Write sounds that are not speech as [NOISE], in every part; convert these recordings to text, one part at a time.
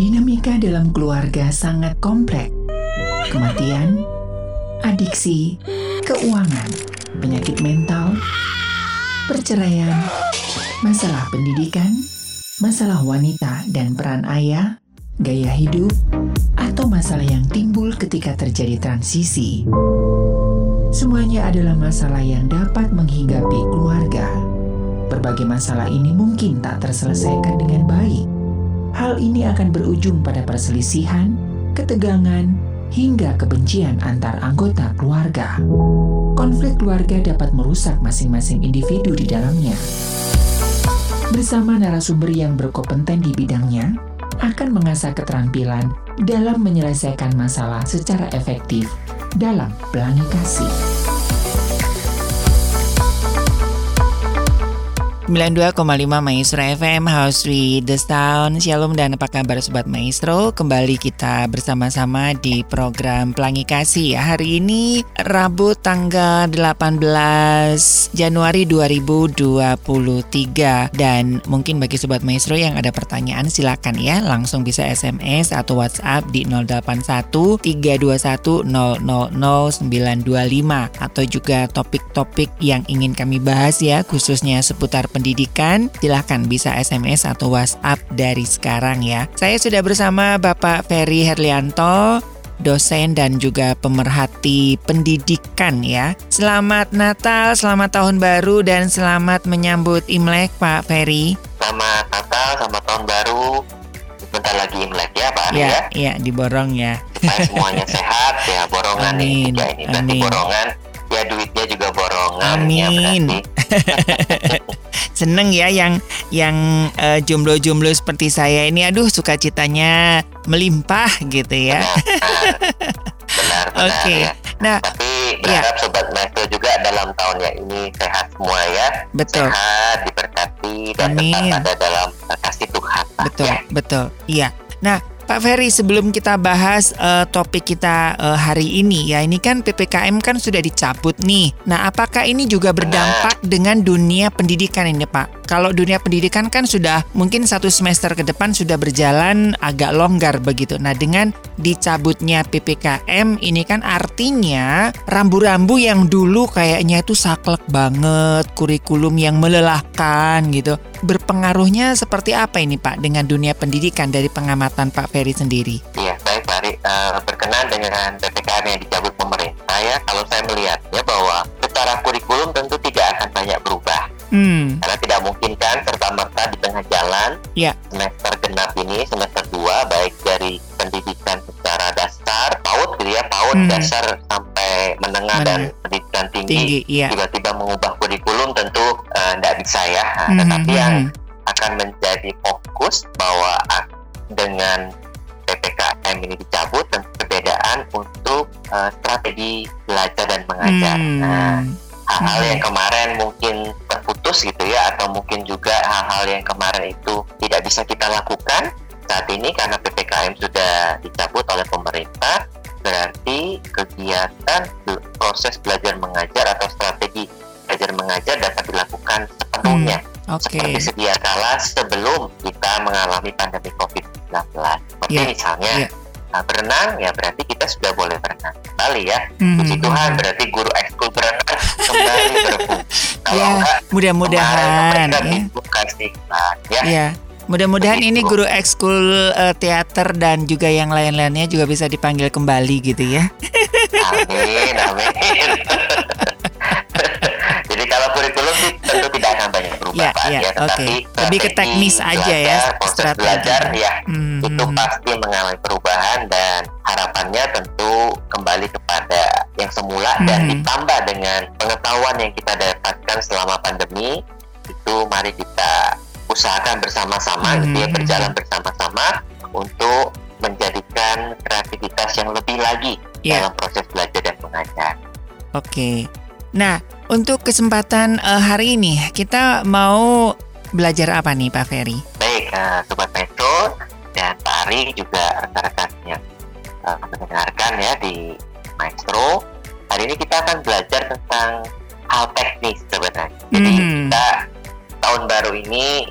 Dinamika dalam keluarga sangat kompleks. Kematian, adiksi, keuangan, penyakit mental, perceraian, masalah pendidikan, masalah wanita dan peran ayah, gaya hidup, atau masalah yang timbul ketika terjadi transisi. Semuanya adalah masalah yang dapat menghinggapi keluarga. Berbagai masalah ini mungkin tak terselesaikan dengan baik. Hal ini akan berujung pada perselisihan, ketegangan, hingga kebencian antar anggota keluarga. Konflik keluarga dapat merusak masing-masing individu di dalamnya. Bersama narasumber yang berkompeten di bidangnya, akan mengasah keterampilan dalam menyelesaikan masalah secara efektif dalam pelangi kasih. 92,5 Maestro FM House with the Sound. Shalom dan apa kabar Sobat Maestro? Kembali kita bersama-sama di program Pelangi Kasih. Hari ini Rabu tanggal 18 Januari 2023 Dan mungkin bagi Sobat Maestro yang ada pertanyaan silakan ya. Langsung bisa SMS atau WhatsApp di 081 321 000 925 Atau juga topik-topik yang ingin kami bahas ya Khususnya seputar pendidikan, silahkan bisa SMS atau WhatsApp dari sekarang ya. Saya sudah bersama Bapak Ferry Herlianto, dosen dan juga pemerhati pendidikan ya. Selamat Natal, selamat tahun baru dan selamat menyambut Imlek Pak Ferry. Selamat Natal, selamat tahun baru. Bentar lagi Imlek ya Pak Ari ya. Ya, ya diborong ya. Supaya semuanya sehat ya, borongan Amin, ini ini berarti amin. borongan. Ya duitnya juga borongan ya Amin. berarti. [LAUGHS] Seneng ya yang yang eh, jomblo-jomblo seperti saya ini aduh sukacitanya melimpah gitu ya. Benar, [LAUGHS] benar Oke. ya. Nah, Tapi berharap Sobat Maestro juga dalam tahunnya ini sehat semua ya. Betul. Sehat, diberkati dan Amin. tetap ada dalam kasih Tuhan. Betul, ya. betul. Iya. Nah, Pak Ferry, sebelum kita bahas eh, topik kita eh, hari ini ya, ini kan PPKM kan sudah dicabut nih. Nah, apakah ini juga berdampak dengan dunia pendidikan ini, Pak? Kalau dunia pendidikan kan sudah mungkin satu semester ke depan sudah berjalan agak longgar begitu. Nah, dengan dicabutnya PPKM ini kan artinya rambu-rambu yang dulu kayaknya itu saklek banget, kurikulum yang melelahkan gitu. Berpengaruhnya seperti apa ini Pak dengan dunia pendidikan dari pengamatan Pak Ferry sendiri? Iya, Pak Ari. Eh, berkenan dengan PPKM yang dicabut pemerintah ya, kalau saya melihatnya bahwa secara kurikulum tentu tidak akan banyak berubah. Hmm, Karena tidak mungkin kan serta-merta di tengah jalan ya, semester genap ini, semester 2, baik dari pendidikan secara dasar, PAUD gitu ya, PAUD Hmm. dasar sampai menengah dan Menengah. pendidikan tinggi, tinggi, iya. tiba-tiba mengubah kurikulum tentu tidak bisa ya. Nah, Hmm, Tetapi hmm, yang hmm. akan menjadi fokus bahwa dengan PPKM ini dicabut dan perbedaan untuk eh, strategi belajar dan mengajar. Nah, Hmm, hal-hal Hmm. yang kemarin mungkin terputus gitu ya atau mungkin juga hal-hal yang kemarin itu tidak bisa kita lakukan saat ini karena PPKM sudah dicabut oleh pemerintah berarti kegiatan proses belajar mengajar atau strategi belajar mengajar dapat dilakukan sepenuhnya. Hmm, Oke, seperti sedia kala sebelum kita mengalami pandemi COVID-19 seperti Iya, misalnya iya. Nah, berenang ya berarti kita sudah boleh berenang kembali ya Hmm, Puji Tuhan berarti guru ekskul berenang kembali [LAUGHS] berfungsi. Kalau Ya, enggak, mudah-mudahan ya. ya. Ya, mudah-mudahan ini guru ekskul eh, teater dan juga yang lain-lainnya juga bisa dipanggil kembali gitu ya. Amin, amin. [LAUGHS] berubah, Ya, Pak. ya, ya, tetapi Lebih ke teknis aja ya, proses strategi. belajar ya Hmm, itu pasti mengalami perubahan dan harapannya tentu kembali kepada yang semula dan Hmm. ditambah dengan pengetahuan yang kita dapatkan selama pandemi itu mari kita usahakan bersama-sama Hmm. gitu ya berjalan bersama-sama untuk menjadikan kreativitas yang lebih lagi Ya. dalam proses belajar dan mengajar. Oke. Nah, untuk kesempatan eh, hari ini kita mau belajar apa nih Pak Ferry? Baik, eh, Sobat Metro dan Pak Ari juga rekan-rekan yang eh, mendengarkan ya di Maestro. Hari ini kita akan belajar tentang hal teknis sebenarnya. Jadi Hmm. kita tahun baru ini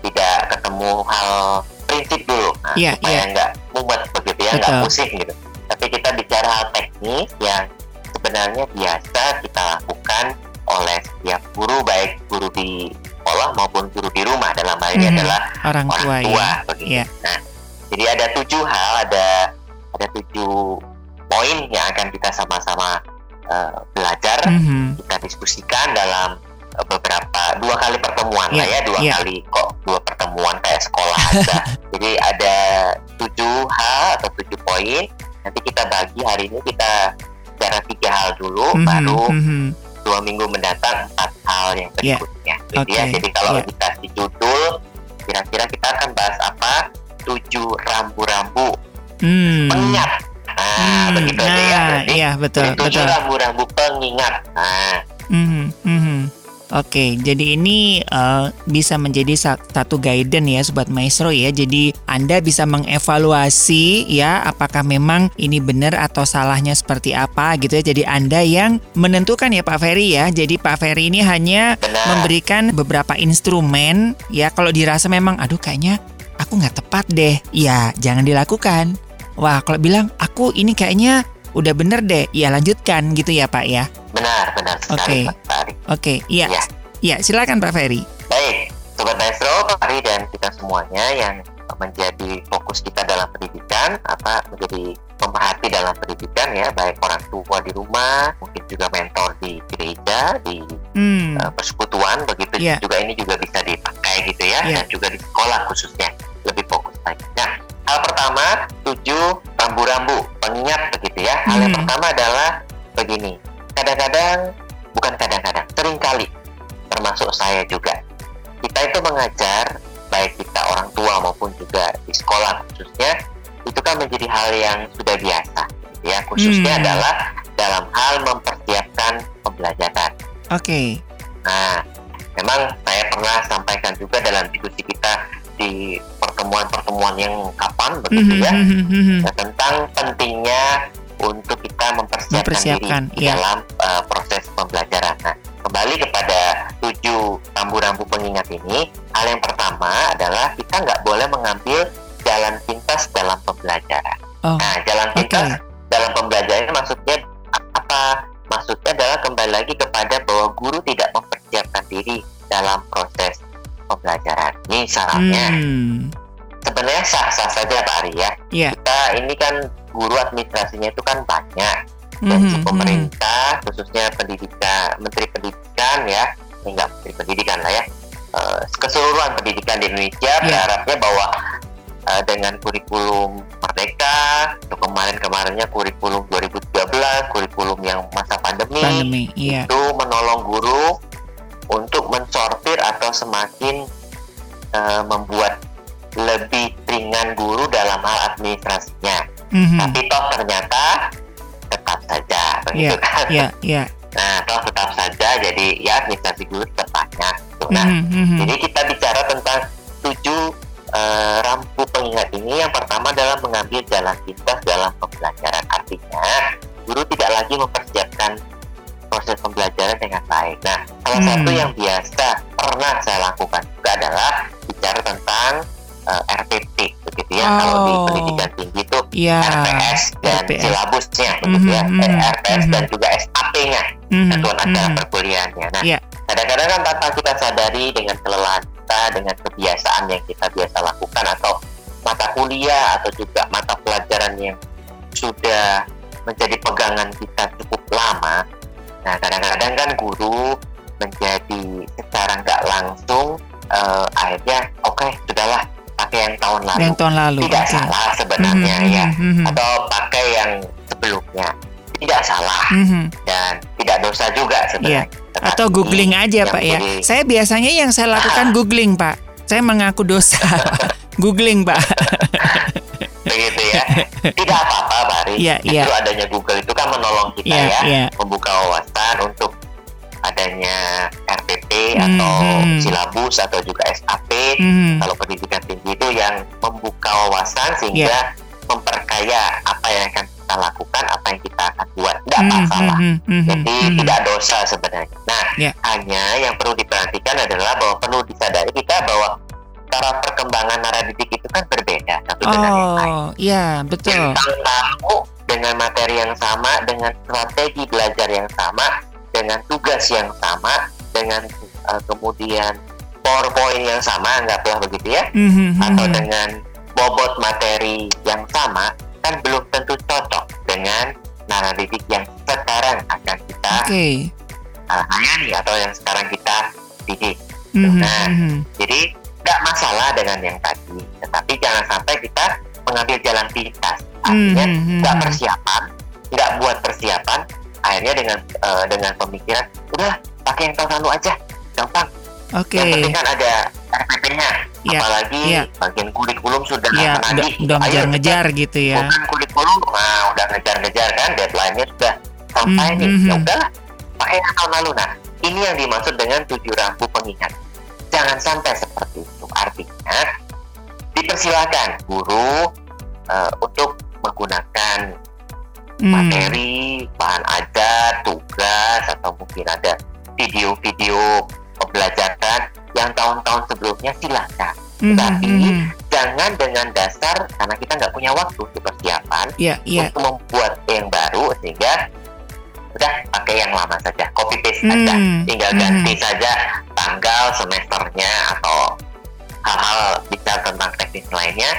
tidak ketemu hal prinsip dulu. Nah, Iya, supaya iya. nggak mumet begitu ya, nggak pusing gitu. Tapi kita bicara hal teknis yang sebenarnya biasa kita lakukan oleh setiap guru, baik guru di sekolah maupun guru di rumah. Dalam hal ini Mhm. adalah Orang tua, orang ya. tua begitu. Iya. Nah, jadi ada tujuh hal, ada ada tujuh poin yang akan kita sama-sama eh, belajar, Mhm. kita diskusikan dalam eh, beberapa dua kali pertemuan lah Iya, ya, dua iya. kali kok dua pertemuan kayak sekolah aja. [LAUGHS] jadi ada tujuh hal atau tujuh poin. Nanti kita bagi hari ini kita bicara tiga hal dulu, Mhm, baru mhm. dua minggu mendatang empat hal yang Iya. berikutnya. Gitu ya. Oke, Jadi kalau iya. dikasih judul, kira-kira kita akan bahas apa? Tujuh rambu-rambu Hmm. pengingat. Nah, Hmm, begitu aja ya. Nah, Berarti iya betul, tujuh rambu-rambu pengingat. Nah, Mhm, mhm. Oke, jadi ini eh, bisa menjadi sa- satu guidance ya Sobat Maestro ya. Jadi Anda bisa mengevaluasi ya apakah memang ini benar atau salahnya seperti apa gitu ya. Jadi Anda yang menentukan ya Pak Ferry ya. Jadi Pak Ferry ini hanya memberikan beberapa instrumen ya kalau dirasa memang aduh kayaknya aku nggak tepat deh. Ya, jangan dilakukan. Wah, kalau bilang aku ini kayaknya udah bener deh. Ya lanjutkan gitu ya Pak ya. Benar, benar Oke. sekali Oke, iya. Iya. Iya, silakan Pak Ferry. Baik, Sobat Maestro, Pak Ari dan kita semuanya yang menjadi fokus kita dalam pendidikan, apa menjadi pemerhati dalam pendidikan ya, baik orang tua di rumah, mungkin juga mentor di gereja, di Hmm. uh, persekutuan, begitu Iya. juga ini juga bisa dipakai gitu ya, Iya. dan juga di sekolah khususnya lebih fokus lagi. Nah, hal pertama tujuh rambu-rambu pengingat begitu ya. Hal yang Hmm. pertama adalah begini, kadang-kadang bukan kadang-kadang, sering kali termasuk saya juga, kita itu mengajar baik kita orang tua maupun juga di sekolah khususnya itu kan menjadi hal yang sudah biasa ya khususnya Hmm. adalah dalam hal mempersiapkan pembelajaran Oke. Nah, memang saya pernah sampaikan juga dalam diskusi kita di pertemuan-pertemuan yang kapan begitu Mhm, ya, mhm, mhm. nah, tentang pentingnya untuk kita mempersiapkan, Mempersiapkan, diri iya. dalam uh, proses pembelajaran. Nah, kembali kepada tujuh rambu-rambu pengingat ini, hal yang pertama adalah kita nggak boleh mengambil jalan pintas dalam pembelajaran. Oh, Nah, jalan pintas dalam pembelajaran maksudnya apa? Maksudnya adalah kembali lagi kepada bahwa guru tidak mempersiapkan diri dalam proses pembelajaran. Ini syaratnya. Hmm. Sebenarnya sah-sah saja Pak Ari ya. Iya. Kita ini kan guru administrasinya itu kan banyak. Dan Mhm, si mhm. pemerintah, khususnya pendidikan, menteri pendidikan ya, eh, enggak menteri pendidikan lah ya, eh, keseluruhan pendidikan di Indonesia Iya. berharapnya bahwa eh, dengan kurikulum merdeka, atau kemarin-kemarinnya kurikulum 2013, kurikulum yang masa pandemi, Pandemi, iya. itu menolong guru untuk mensortir atau semakin eh, membuat lebih ringan guru dalam hal administrasinya. Mhm. Tapi toh ternyata tetap saja begitu kan. Iya, iya. Nah, toh tetap saja jadi ya administrasi guru tetap banyak. gitu. Nah, Mhm, mhm. jadi kita bicara tentang tujuh eh, rambu pengingat ini. Yang pertama adalah mengambil jalan pintas dalam pembelajaran. Artinya, guru tidak lagi mempersiapkan proses pembelajaran dengan baik. Nah, salah Hmm. satu yang biasa pernah saya lakukan juga adalah bicara tentang eh, RPP, begitu ya. Kalau di Oh. pendidikan tinggi Iya. RPS dan RPS. silabusnya, begitu ya. Mhm, Eh, mhm, RPS mhm. dan juga SAP-nya Mhm, satuan acara mhm. perkuliahannya. Nah, Iya. kadang-kadang kan tanpa kita sadari dengan kelelahan kita, dengan kebiasaan yang kita biasa lakukan atau mata kuliah atau juga mata pelajaran yang sudah menjadi pegangan kita cukup lama. Nah, kadang-kadang kan guru menjadi secara nggak langsung eh, akhirnya oke sudahlah pakai yang tahun lalu. Yang tahun lalu. Tidak oke. salah sebenarnya Mhm, ya. mhm, mhm. Atau pakai yang sebelumnya. Tidak salah Mhm. dan tidak dosa juga sebenarnya. Tetapi Atau googling aja Pak ya. Saya biasanya yang saya lakukan googling Pak. Saya mengaku dosa. [LAUGHS] googling Pak. begitu ya. Tidak apa-apa, Bari. Iya, iya. Justru adanya Google itu kan menolong kita Iya, ya, iya. membuka wawasan untuk adanya RPP Hmm, atau hmm. silabus atau juga SAP. Mhm. Kalau pendidikan tinggi itu yang membuka wawasan sehingga memperkaya apa yang akan kita lakukan, apa yang kita akan buat. Tidak Mhm, masalah. mhm, mhm, Jadi mhm. tidak dosa sebenarnya. Nah, Ya. hanya yang perlu diperhatikan adalah bahwa perlu disadari kita bahwa cara perkembangan naradidik itu kan berbeda satu satu dengan yang lain. Oh, iya, betul. Bintang tamu dengan materi yang sama, dengan strategi belajar yang sama, dengan tugas yang sama, dengan uh, kemudian PowerPoint yang sama, anggaplah begitu ya, Mhm, atau mhm. dengan bobot materi yang sama, kan belum tentu cocok dengan nara didik yang sekarang akan kita Oke. uh, layani atau yang sekarang kita didik. Mhm, Nah. mhm. Jadi nggak masalah dengan yang tadi, tetapi jangan sampai kita mengambil jalan pintas. Artinya nggak mhm. persiapan, nggak buat persiapan, akhirnya dengan eh, dengan pemikiran udah pakai yang tahun lalu aja, gampang. Oke. Yang penting kan ada RPP-nya, Iya, apalagi iya. bagian kurikulum sudah Iya, udah, udah ngejar-ngejar gitu ya. Bukan kurikulum, nah udah ngejar-ngejar kan, deadline-nya sudah sampai Mhm, nih. mhm. Ya udahlah, pakai yang tahun lalu. Nah, ini yang dimaksud dengan tujuh rambu pengingat. Jangan sampai seperti itu. Artinya, dipersilakan guru eh, untuk menggunakan Hmm. materi, bahan ajar, tugas, atau mungkin ada video-video pembelajaran yang tahun-tahun sebelumnya silakan. Mhm, tapi mhm. Jangan dengan dasar karena kita nggak punya waktu untuk persiapan Iya, iya. untuk membuat yang baru sehingga udah pakai yang lama saja, copy paste saja, Hmm, tinggal hmm. ganti saja tanggal semesternya atau hal-hal bicara tentang teknis lainnya.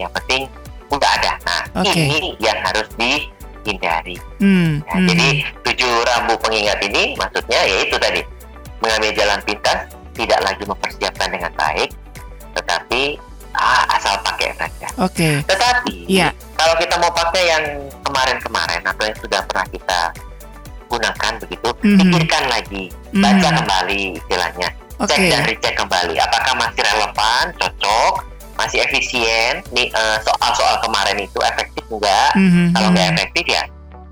Yang penting udah ada. Nah, Oke. ini yang harus dihindari. Hmm, Nah, hmm. Jadi tujuh rambu pengingat ini maksudnya yaitu tadi mengambil jalan pintas, tidak lagi mempersiapkan dengan baik, tetapi ah, asal pakai saja. Oke. Tetapi Iya. kalau kita mau pakai yang kemarin-kemarin atau yang sudah pernah kita gunakan begitu, Mhm. pikirkan lagi, baca Mhm. kembali istilahnya, Oke. cek dan recheck kembali, apakah masih relevan, cocok, masih efisien, nih eh, soal-soal kemarin itu efektif enggak? Mhm, Kalau nggak mhm. efektif ya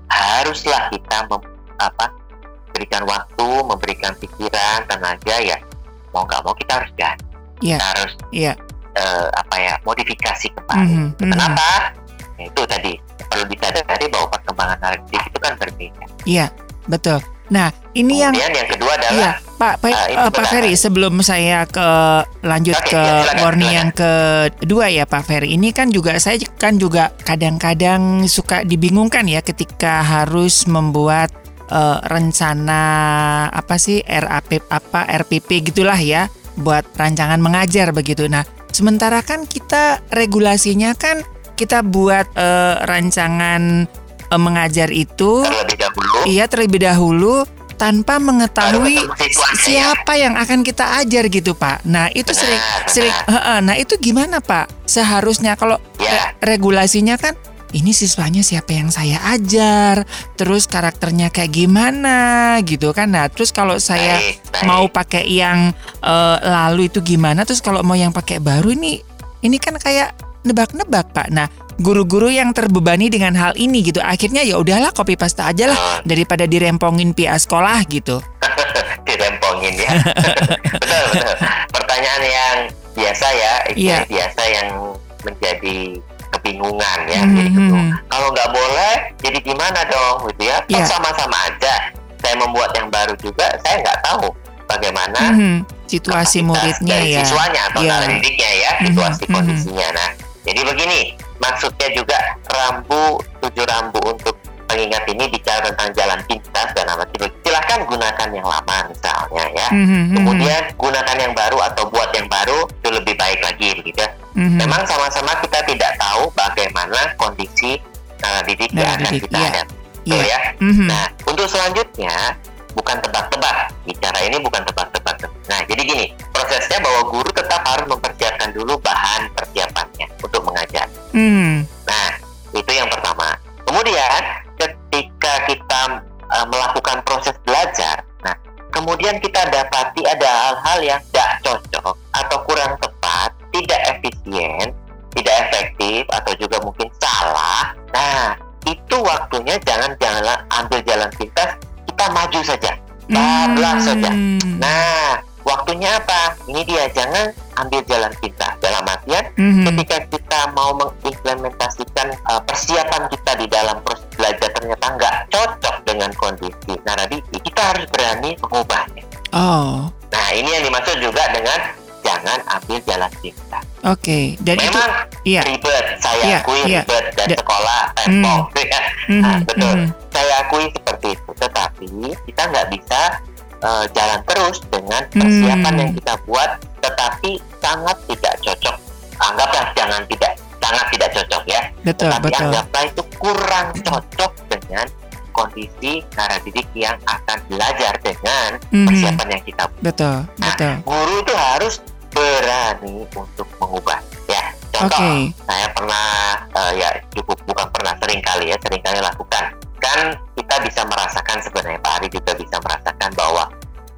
haruslah kita mem- apa berikan waktu, memberikan pikiran, tenaga ya mau nggak mau kita harus ganti, Iya. Kita harus Iya. eh, apa ya modifikasi kembali. Mhm, mhm. Kenapa? Ya, itu tadi perlu disadari bahwa perkembangan narasi itu kan berbeda. Iya, betul. Nah, ini yang Kemudian yang kedua adalah Iya, Pak Pak, eh, Pak. Ferry sebelum saya ke lanjut Oke, ke ya, silakan, warning silakan. yang kedua ya Pak Ferry. Ini kan juga saya kan juga kadang-kadang suka dibingungkan ya ketika harus membuat eh, rencana apa sih RAP apa RPP gitulah ya buat rancangan mengajar begitu. Nah, sementara kan kita regulasinya kan kita buat eh, rancangan eh, mengajar itu terlebih dahulu Iya terlebih dahulu tanpa mengetahui siapa yang akan kita ajar gitu Pak. Nah itu sering sering. nah itu gimana Pak? Seharusnya kalau ya re- regulasinya kan ini siswanya siapa yang saya ajar, terus karakternya kayak gimana gitu kan. Nah terus kalau saya baik, baik. mau pakai yang eh, lalu itu gimana? Terus kalau mau yang pakai baru ini ini kan kayak nebak-nebak Pak. Nah guru-guru yang terbebani dengan hal ini gitu akhirnya ya udahlah copy paste aja lah Oh, daripada dirempongin pihak sekolah gitu. [LAUGHS] dirempongin ya. [LAUGHS] betul betul. Pertanyaan yang biasa ya, itu yang biasa yang menjadi kebingungan ya. Mhm, Jadi gitu. mhm. Kalau nggak boleh, jadi gimana dong, gitu ya? Iya. sama-sama aja. Saya membuat yang baru juga, saya nggak tahu bagaimana Mhm, Situasi kapasitas muridnya dari ya. siswanya atau Iya. cara didiknya ya, Mhm, situasi mhm. kondisinya. Nah, jadi begini, maksudnya juga rambu tujuh rambu untuk pengingat ini bicara tentang jalan pintas dan amat silahkan gunakan yang lama misalnya ya. Mhm, mhm, Kemudian gunakan yang baru atau buat yang baru itu lebih baik lagi begitu. Mhm. Memang sama-sama kita tidak tahu bagaimana kondisi uh, didik yang Nara akan didik, kita iya. hadapi. Iya. Betul ya. Mhm. Nah, untuk selanjutnya bukan tebak-tebak. Bicara ini bukan tebak-tebak. Nah, jadi gini, prosesnya bahwa guru tetap harus mempersiapkan dulu bahan persiapannya untuk mengajar. Mhm. Nah, itu yang pertama. Kemudian, ketika kita uh, melakukan proses belajar, nah, kemudian kita dapati ada hal-hal yang oke. Dan itu Memang Iya. ribet saya Iya, akui iya. ribet dan Da- sekolah tempong ya. Mhm, Nah, betul. mhm. saya akui seperti itu tetapi kita nggak bisa eh, jalan terus dengan persiapan Hmm. yang kita buat tetapi sangat tidak cocok anggaplah jangan tidak sangat tidak cocok ya Betul, tapi betul. anggaplah itu kurang cocok dengan kondisi naradidik yang akan belajar dengan Mhm. persiapan yang kita buat. Betul, Nah, betul. guru itu harus berani contoh Oke. saya pernah eh, ya cukup bukan pernah sering kali ya sering kali lakukan kan kita bisa merasakan sebenarnya Pak Ari juga bisa merasakan bahwa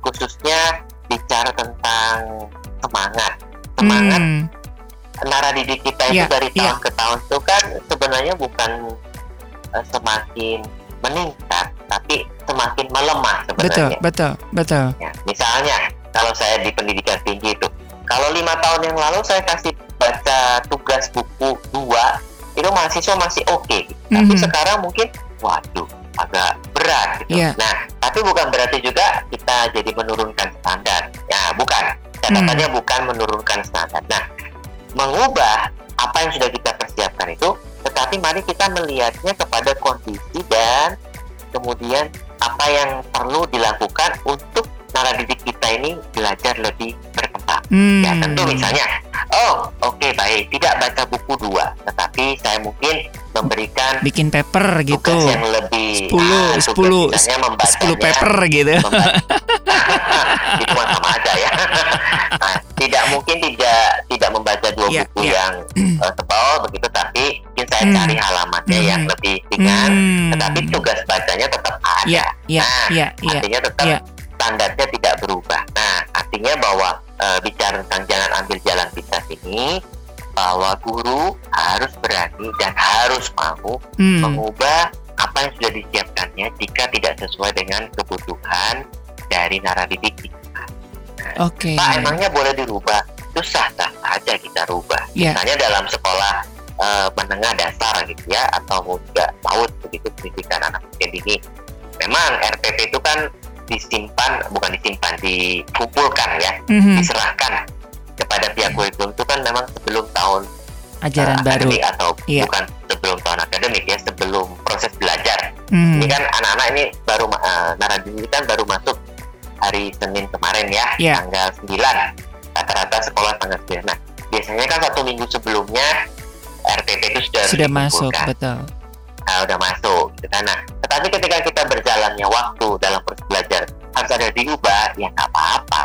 khususnya bicara tentang semangat semangat Hmm, naradidik kita itu Iya, dari iya. tahun ke tahun itu kan sebenarnya bukan eh, semakin meningkat tapi semakin melemah betul, sebenarnya betul, betul. Ya, misalnya kalau saya di pendidikan tinggi itu, kalau lima tahun yang lalu saya kasih baca tugas buku dua, itu mahasiswa masih oke. Tapi Mhm. sekarang mungkin, waduh, agak berat gitu. Iya. Nah, tapi bukan berarti juga kita jadi menurunkan standar. Ya, bukan. Catatannya Hmm. bukan menurunkan standar. Nah, mengubah apa yang sudah kita persiapkan itu, tetapi mari kita melihatnya kepada kondisi dan kemudian apa yang perlu dilakukan untuk naradidik kita ini belajar lebih berkembang. Hmm. Ya tentu misalnya, oh oke baik, tidak baca buku dua, tetapi saya mungkin memberikan bikin paper gitu. yang lebih 10, ah, tugas 10, misalnya membacanya 10 paper gitu. [LAUGHS] [LAUGHS] itu mah sama aja ya. [LAUGHS] Nah, tidak mungkin tidak tidak membaca dua Iya, buku iya. yang [CLEARS THROAT] eh, tebal begitu, tapi mungkin saya Hmm. cari halamannya yang Hmm. lebih ringan, Hmm. tetapi tugas bacanya tetap ada. Iya, iya, Nah, iya, iya. artinya tetap iya. standarnya tidak berubah. Nah, artinya bahwa eh, bicara tentang jangan ambil jalan pintas ini, bahwa guru harus berani dan harus mau Hmm. mengubah apa yang sudah disiapkannya jika tidak sesuai dengan kebutuhan dari naradidik kita. Oke. Pak, emangnya boleh dirubah? Itu sah-sah saja kita rubah. Iya. Misalnya dalam sekolah eh, menengah dasar gitu ya, atau juga PAUD begitu pendidikan anak usia dini. Memang RPP itu kan disimpan, bukan disimpan, dikumpulkan ya, Mhm. diserahkan kepada pihak kurikulum itu kan memang sebelum tahun Ajaran eh, baru. atau Iya. bukan sebelum tahun akademik ya, sebelum proses belajar. Hmm. Ini kan anak-anak ini baru uh, narasi ini kan baru masuk hari Senin kemarin ya, Iya. tanggal 9. Rata-rata sekolah tanggal 9. Nah, biasanya kan satu minggu sebelumnya RPP itu sudah Sudah masuk, betul. Nah, udah masuk gitu kan. Nah, tetapi ketika kita berjalannya waktu dalam proses belajar harus ada diubah, ya nggak apa-apa.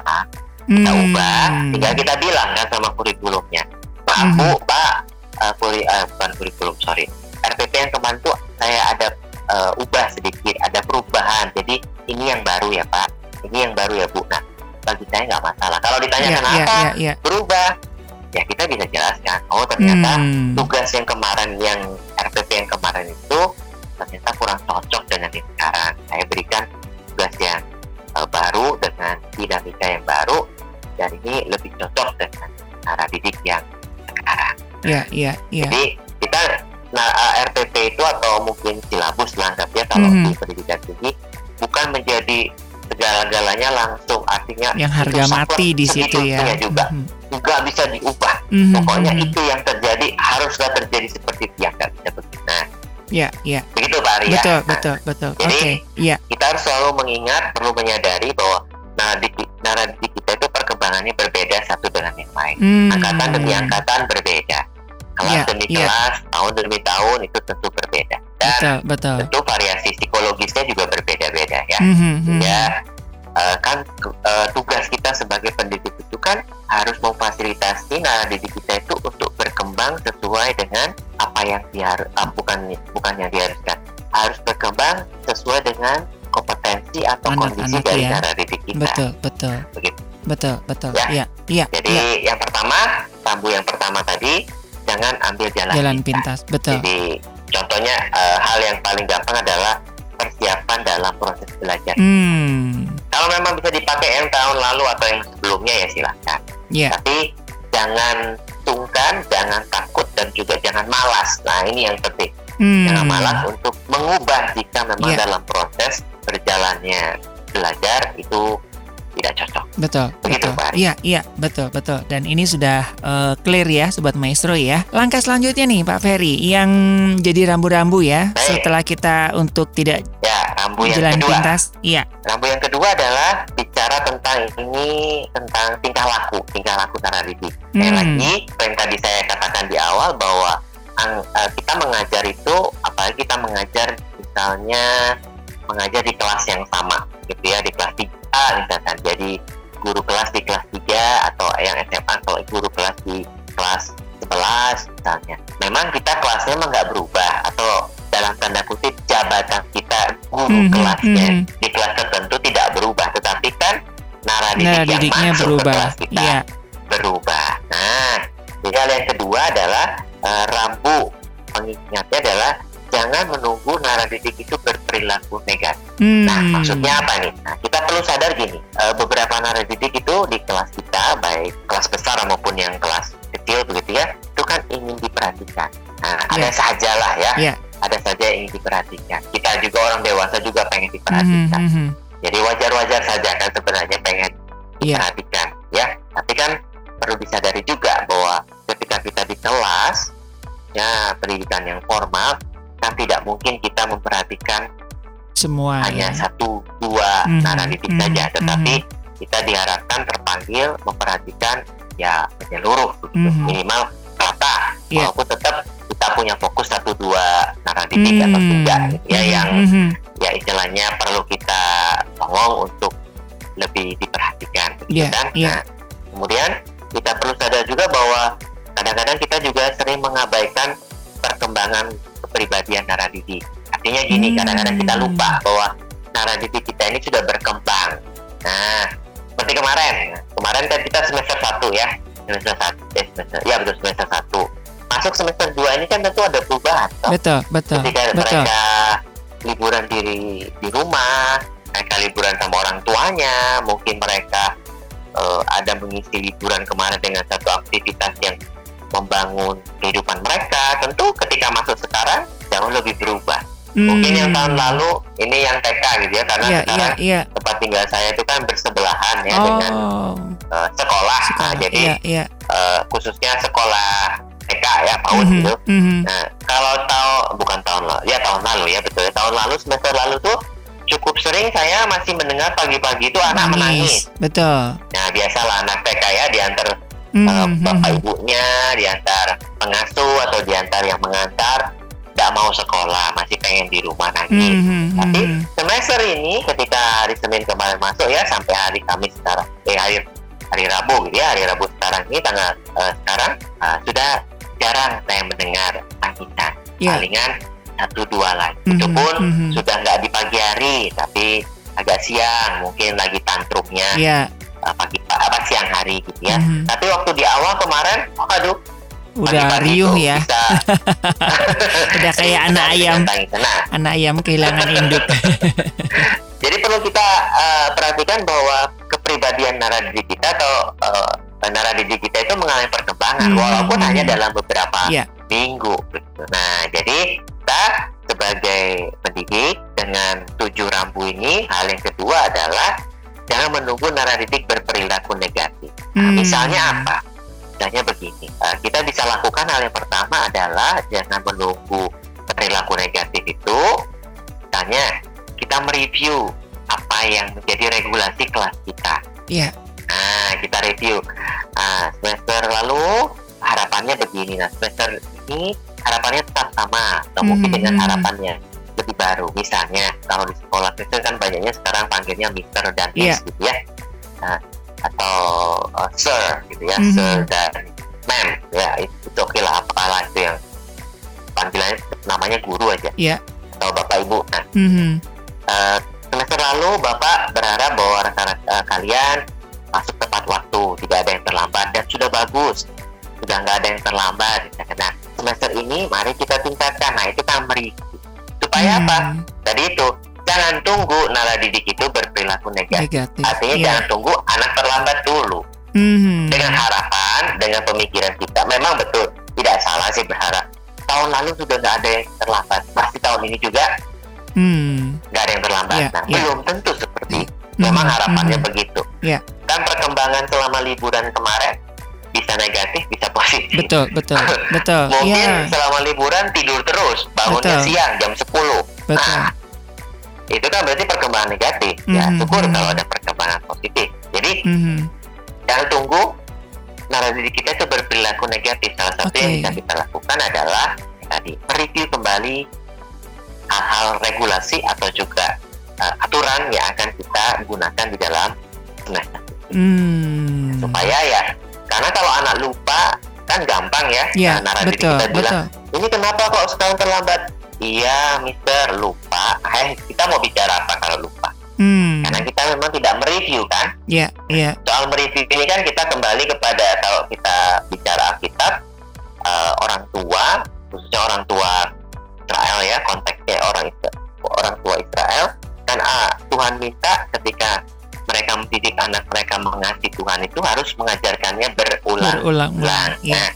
Kita Hmm. ubah, tinggal kita bilang kan sama kurikulumnya. Maaf Mhm. Bu, Pak, eh, kuri, eh, bukan kurikulum, sorry. RPP yang kemarin tuh saya ada eh, ubah sedikit, ada perubahan. Jadi ini yang baru ya Pak, ini yang baru ya Bu. Nah, bagi saya nggak masalah. Kalau ditanya Iya, kenapa iya, iya, iya. berubah, ya kita bisa jelaskan. Oh ternyata Hmm. tugas yang kemarin yang RPP yang kemarin itu ternyata kurang cocok dengan yang sekarang. Saya berikan tugas yang eh, baru dengan dinamika yang baru dan ini lebih cocok dengan cara didik yang sekarang. Iya, iya, iya. Jadi kita nah eh, RPP itu atau mungkin silabus lah anggapnya kalau Mhm. di pendidikan tinggi bukan menjadi segala-galanya langsung artinya Yang harga mati di situ ya. juga Mhm. Nggak bisa diubah Mhm, pokoknya itu yang terjadi haruslah terjadi seperti itu ya nggak bisa begitu nah Iya, iya. begitu Pak Arya Betul, Nah, betul, betul. Jadi, iya. kita harus selalu mengingat perlu menyadari bahwa narasi kita itu perkembangannya berbeda satu dengan yang lain Hmm. angkatan demi angkatan berbeda kelas Iya, demi iya. kelas tahun demi tahun itu tentu berbeda dan Betul, betul. tentu variasi psikologisnya juga berbeda-beda ya Mhm, mhm. ya eh, kan eh, tugas kita sebagai pendidik kan harus memfasilitasi narasi kita itu untuk berkembang sesuai dengan apa yang dia ah, bukan bukan yang diharuskan harus berkembang sesuai dengan kompetensi atau kondisi Anak-anak dari ya. narasi kita Betul, betul. Begitu. Betul, betul. Ya. Iya, iya. jadi iya. yang pertama tambu yang pertama tadi jangan ambil jalan, Jalan pintas. pintas, betul. Jadi contohnya eh, hal yang paling gampang adalah persiapan dalam proses belajar. Hmm. Kalau memang bisa dipakai yang tahun lalu atau yang sebelumnya ya silahkan. Iya. Tapi jangan sungkan, jangan takut dan juga jangan malas. Nah ini yang penting. Hmm. Jangan malas untuk mengubah jika memang Iya. dalam proses berjalannya belajar itu tidak cocok. Betul, Begitu, betul. Pak. Iya, iya, betul, betul. Dan ini sudah eh, clear ya, sobat maestro ya. Langkah selanjutnya nih, Pak Ferry, yang jadi rambu-rambu ya, Baik. setelah kita untuk tidak Ya, rambu yang jalan kedua. pintas. Iya, Rambu yang kedua adalah bicara tentang ini tentang tingkah laku, tingkah laku. Sekali Hmm. lagi, yang tadi saya katakan di awal bahwa ang- eh, kita mengajar itu, apalagi kita mengajar misalnya mengajar di kelas yang sama, gitu ya, di kelas 3 misalkan. Jadi guru kelas di kelas 3 atau yang SMA kalau guru kelas di kelas 11 misalnya. Memang kita kelasnya memang nggak berubah atau dalam tanda kutip jabatan kita guru Mhm, kelasnya mhm. di kelas tertentu tidak berubah, tetapi kan nara didik nah yang masuk ke berubah. kelas kita Iya, berubah. Nah, jadi hal yang kedua adalah eh, rambu pengingatnya adalah jangan menunggu nara didik itu berperilaku negatif. Hmm. Nah, maksudnya apa nih? Nah, kita perlu sadar gini, eh, beberapa nara didik itu di kelas kita, baik kelas besar maupun yang kelas kecil begitu ya, itu kan ingin diperhatikan. Nah, ada Iya. sajalah ya, Iya. ada saja yang ingin diperhatikan. Kita juga orang dewasa juga pengen diperhatikan. mhm. Jadi wajar-wajar saja kan sebenarnya pengen Iya. diperhatikan ya. Tapi kan perlu disadari juga bahwa ketika kita di kelas ya pendidikan yang formal kan tidak mungkin kita memperhatikan Semua hanya ya. satu dua Mhm, nara didik mhm, saja, tetapi kita diharapkan terpanggil memperhatikan ya menyeluruh begitu. Mhm. minimal rata Iya. walaupun tetap kita punya fokus satu dua nara didik atau tiga gitu ya mhm, yang mhm. ya istilahnya perlu kita tolong untuk lebih diperhatikan begitu Iya, kan iya. Nah, kemudian kita perlu sadar juga bahwa kadang-kadang kita juga sering mengabaikan perkembangan kepribadian nara didik artinya gini Hmm. kadang-kadang kita lupa bahwa nara didik kita ini sudah berkembang. Nah seperti kemarin. Kemarin kan kita semester 1 ya. Semester 1 eh, semester ya betul semester 1 masuk semester 2 ini kan tentu ada perubahan toh. Betul, betul, ketika betul. mereka liburan di di rumah mereka liburan sama orang tuanya mungkin mereka eh, ada mengisi liburan kemarin dengan satu aktivitas yang membangun kehidupan mereka tentu ketika masuk sekarang jauh lebih berubah mungkin yang tahun Hmm. lalu ini yang TK gitu ya karena iya, sekarang iya. tempat tinggal saya itu kan bersebelahan ya dengan Oh, eh, sekolah. Nah, sekolah. jadi Iya, iya. eh, khususnya sekolah TK ya PAUD Mhm, gitu mhm. Nah, kalau tahun bukan tahun lalu, ya tahun lalu ya betul. Tahun lalu semester lalu tuh cukup sering saya masih mendengar pagi-pagi itu anak menangis. Betul. Nah, biasalah anak TK ya diantar eh, Mhm, bapak mhm. ibunya, diantar pengasuh atau diantar yang mengantar, tidak mau sekolah, masih pengen di rumah nangis. Mhm, Tapi mhm. semester ini ketika hari Senin kemarin masuk ya sampai hari Kamis sekarang, eh hari hari Rabu gitu ya, hari Rabu sekarang ini tanggal eh, sekarang eh, sudah jarang saya mendengar tangisan Iya. palingan satu dua lagi. Mhm, Itu pun mhm. sudah nggak di pagi hari, tapi agak siang, mungkin lagi tantrumnya Iya. Pagi apa siang hari gitu ya. Mhm. Tapi waktu di awal kemarin, aduh, Udah pagi-pagi riuh ya. Bisa, [LAUGHS] Udah kayak anak ayam. Nah, Anak ayam kehilangan induk. [LAUGHS] Jadi perlu kita eh, perhatikan bahwa kepribadian naradidik kita atau eh, naradidik kita itu mengalami perkembangan Hmm, walaupun hmm. hanya dalam beberapa Iya. minggu. gitu. Nah, jadi kita sebagai pendidik dengan tujuh rambu ini, hal yang kedua adalah jangan menunggu naradidik berperilaku negatif. Nah, Hmm. Misalnya apa? Misalnya begini, eh, kita bisa lakukan hal yang pertama adalah jangan menunggu perilaku negatif itu. Misalnya kita mereview apa yang menjadi regulasi kelas kita. Iya. Nah, kita review. Nah, semester lalu harapannya begini. Nah, semester ini harapannya tetap sama, atau mungkin Hmm, dengan harapannya lebih baru. Misalnya, kalau di sekolah Kristen kan banyaknya sekarang panggilnya Mister dan. Miss gitu ya. Nah, atau uh, Sir gitu ya, Mhm. Sir dan Ma'am. Ya, itu, itu oke lah, apalah itu yang panggilannya namanya guru aja. Iya. Atau Bapak Ibu. Nah, Mhm. Eh, semester lalu Bapak berharap bahwa rekan eh, kalian masuk tepat waktu, tidak ada yang terlambat dan sudah bagus, sudah nggak ada yang terlambat. Nah, semester ini mari kita tingkatkan. Nah, itu kan mereview. Supaya Hmm. apa? Tadi itu jangan tunggu nara didik itu berperilaku negatif. Negatif. Artinya Iya. jangan tunggu anak terlambat dulu. Mhm. Dengan harapan, dengan pemikiran kita, memang betul tidak salah sih berharap. Tahun lalu sudah nggak ada yang terlambat, pasti tahun ini juga Hmm. nggak ada yang terlambat. Iya, nah, iya. belum tentu seperti. Mhm, Memang harapannya mhm. begitu. ya. Kan perkembangan selama liburan kemarin bisa negatif, bisa positif. Betul, betul, [LAUGHS] betul. Mungkin ya. selama liburan tidur terus, bangunnya Betul. siang jam 10. Betul. Nah, itu kan berarti perkembangan negatif. Ya, Mhm, syukur kalau ada perkembangan positif. Jadi Mhm. jangan tunggu narasi kita itu berperilaku negatif. Salah satu yang Oke. bisa kita lakukan adalah tadi mereview kembali hal-hal regulasi atau juga uh, aturan yang akan kita gunakan di dalam semester Hmm. supaya ya karena kalau anak lupa kan gampang ya Ya, Nah, narasi betul, kita bilang betul. ini kenapa kok sekarang terlambat iya mister lupa eh kita mau bicara apa kalau lupa Hmm. karena kita memang tidak mereview kan Ya, ya. soal mereview ini kan kita kembali kepada kalau kita bicara Alkitab eh, orang tua khususnya orang tua Israel ya konteksnya orang orang tua Israel kan ah, Tuhan minta ketika mereka mendidik anak mereka mengasihi Tuhan itu harus mengajarkannya berulang Berulang-ulang. Ya. Nah,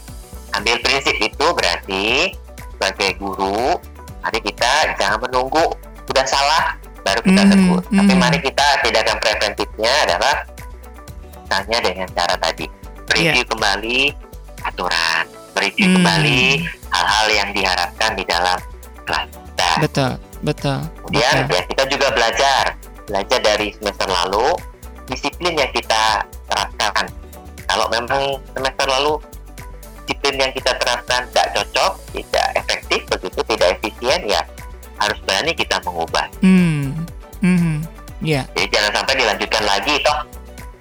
ambil prinsip itu berarti sebagai guru, mari kita jangan menunggu sudah salah baru kita Mhm, tegur. Tapi mhm. mari kita tindakan preventifnya adalah misalnya dengan cara tadi review kembali aturan, review Hmm. kembali hal-hal yang diharapkan di dalam kelas kita. Betul, betul. Kemudian betul. ya kita juga belajar, belajar dari semester lalu, disiplin yang kita terapkan. Kalau memang semester lalu disiplin yang kita terapkan tidak cocok, tidak efektif, begitu tidak efisien, ya harus berani kita mengubah. Hmm. Mhm. Ya, Jadi jangan sampai dilanjutkan lagi, toh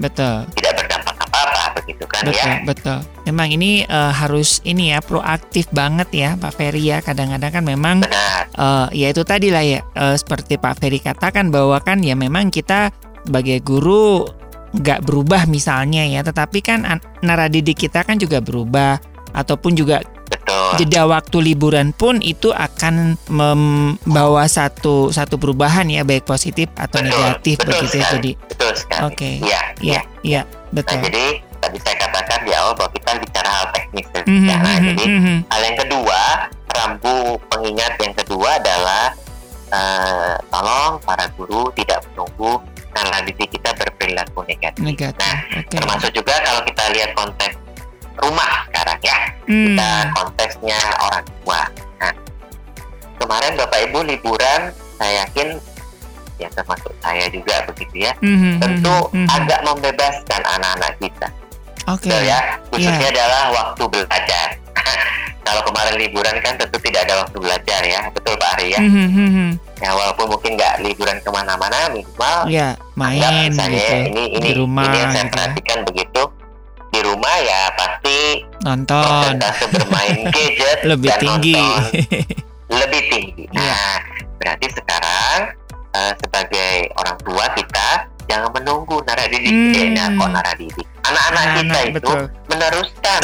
betul. tidak berdampak apa-apa, begitu kan Betul, ya. betul. Memang ini eh, harus ini ya proaktif banget ya Pak Ferry ya. Kadang-kadang kan memang Benar, eh ya itu tadi lah ya eh, seperti Pak Ferry katakan bahwa kan ya memang kita sebagai guru nggak berubah misalnya ya, tetapi kan an- nara didik kita kan juga berubah ataupun juga jeda waktu liburan pun itu akan membawa satu satu perubahan ya baik positif atau Betul, negatif betul begitu ya. sekali. Jadi Betul sekali. Oke. Iya, ya ya Nah, betul. jadi tadi saya katakan di awal bahwa kita bicara hal teknis. Ya. Nah, mhm, jadi mhm. Hal yang kedua, rambu pengingat yang kedua adalah eh, tolong para guru tidak menunggu karena didik kita berperilaku negatif. negatif. Nah, Oke. termasuk juga kalau kita lihat konteks rumah sekarang ya, Hmm, kita konteksnya orang tua. Nah, kemarin Bapak Ibu liburan, saya yakin ya termasuk saya juga begitu ya, mhm, tentu mhm, mhm. agak membebaskan anak-anak kita. Oke. Betul ya, khususnya adalah waktu belajar. Kalau kemarin liburan kan tentu tidak ada waktu belajar ya, betul Pak Ari ya. Mhm, mhm. Ya walaupun mungkin nggak liburan ke mana-mana, minimal Ya, main misalnya gitu. ini ini di rumah ini yang saya gitu ya. perhatikan begitu di rumah ya pasti Nonton bermain [LAUGHS] gadget lebih dan tinggi. nonton lebih tinggi. Iya. Nah, berarti sekarang eh, sebagai orang tua kita jangan menunggu nara didik. Hmm. Eh, nah, kok nara didik? Anak-anak kita itu betul. meneruskan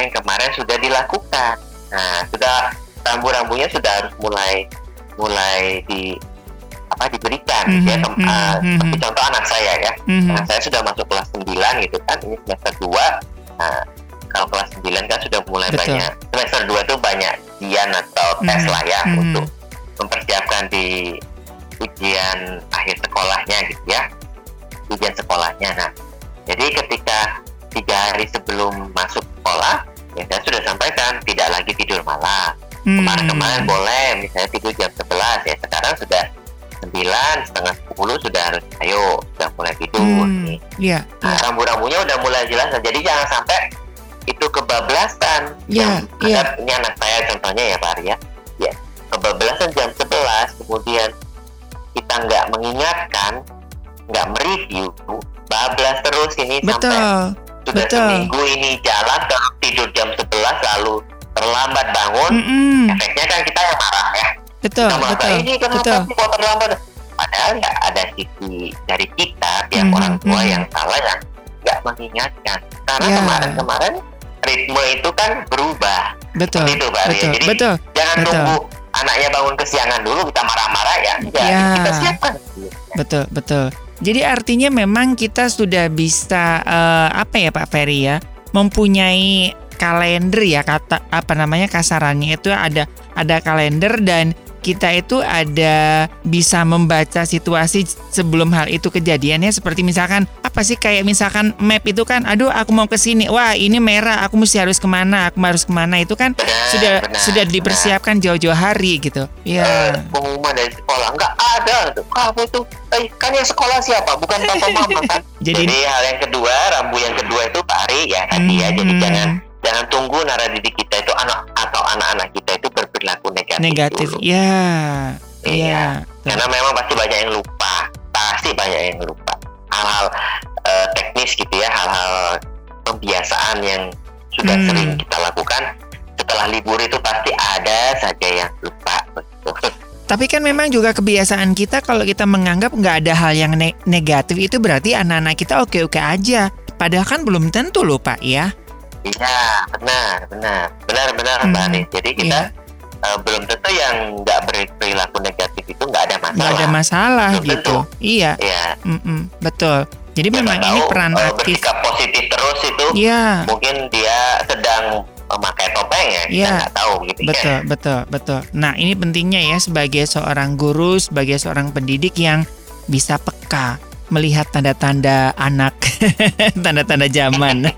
yang kemarin sudah dilakukan. Nah, sudah rambu-rambunya sudah harus mulai mulai di apa diberikan Mhm, ya Kem- mhm, eh, mhm. seperti contoh anak saya ya Mhm. Nah, saya sudah masuk kelas 9 gitu kan, ini semester 2. Nah, kalau kelas 9 kan sudah mulai Betul. banyak. Semester 2 tuh banyak ujian atau tes Mhm, lah ya mhm. untuk mempersiapkan di ujian akhir sekolahnya gitu ya. Ujian sekolahnya. Nah, jadi ketika tiga hari sebelum masuk sekolah, ya saya sudah sampaikan tidak lagi tidur malam. Hmm. Kemarin-kemarin boleh, misalnya tidur jam 11 ya. Sekarang sudah 9, setengah 10 sudah harus ayo, sudah mulai tidur. Hmm, nih. Iya, Nah, iya. rambu-rambunya udah mulai jelas. Nah, jadi jangan sampai itu kebablasan. Iya, Yang ada- Ini anak saya contohnya ya Pak Arya. Ya, kebablasan jam 11, kemudian kita nggak mengingatkan, nggak mereview, bablas terus ini sampai Betul. Sudah betul. seminggu ini jalan tidur jam 11 lalu terlambat bangun, Mm-mm. efeknya kan kita yang marah ya. Betul, Kita merasa, betul. ini kenapa Betul. sih kok terlambat? Padahal nggak ada sisi dari kita pihak Mhm, orang tua mhm. yang salah yang nggak mengingatkan. Karena Ya. kemarin-kemarin ritme itu kan berubah. Betul. Seperti itu Pak. Betul. Jadi Betul. jangan Betul. tunggu anaknya bangun kesiangan dulu kita marah-marah ya. Ya. kita siapkan. Betul, betul. Jadi artinya memang kita sudah bisa eh, apa ya Pak Ferry ya, mempunyai kalender ya kata apa namanya kasarannya itu ada ada kalender dan kita itu ada bisa membaca situasi sebelum hal itu kejadiannya seperti misalkan apa sih kayak misalkan map itu kan aduh aku mau ke sini wah ini merah aku mesti harus ke mana aku harus ke mana. Itu kan Benar, sudah benar, sudah dipersiapkan jauh-jauh hari gitu. Ya pengumuman dari sekolah. Nggak ada. Tuh. kamu itu eh, kan yang sekolah siapa? Bukan papa mama kan? [LAUGHS] Jadi- jadi, hal yang kedua rambu yang kedua itu Pak Ari ya tadi ya. Jadi Hmm. jangan jangan tunggu naradidik kita itu anak atau anak-anak kita itu berperilaku negatif negatif dulu. ya Iya. iya karena memang pasti banyak yang lupa pasti banyak yang lupa hal-hal eh, teknis gitu ya hal-hal pembiasaan yang sudah Hmm. sering kita lakukan setelah libur itu pasti ada saja yang lupa. [LAUGHS] Tapi kan memang juga kebiasaan kita kalau kita menganggap nggak ada hal yang ne- negatif itu berarti anak-anak kita oke-oke aja. Padahal kan belum tentu loh Pak ya. Iya, benar, benar, benar, benar, Hmm, Mbak Ani. Jadi kita iya. Eh, belum tentu yang nggak berperilaku negatif itu nggak ada masalah. Nggak ada masalah Belum gitu. Iya, Iya. mm-mm, betul. Jadi Siapa memang tahu, ini peran eh, aktif. bersikap positif terus itu Iya, mungkin dia sedang memakai topeng ya, kita Iya. tahu gitu ya. betul, betul, betul. Nah ini pentingnya ya sebagai seorang guru, sebagai seorang pendidik yang bisa peka melihat tanda-tanda anak, [LAUGHS] tanda-tanda zaman.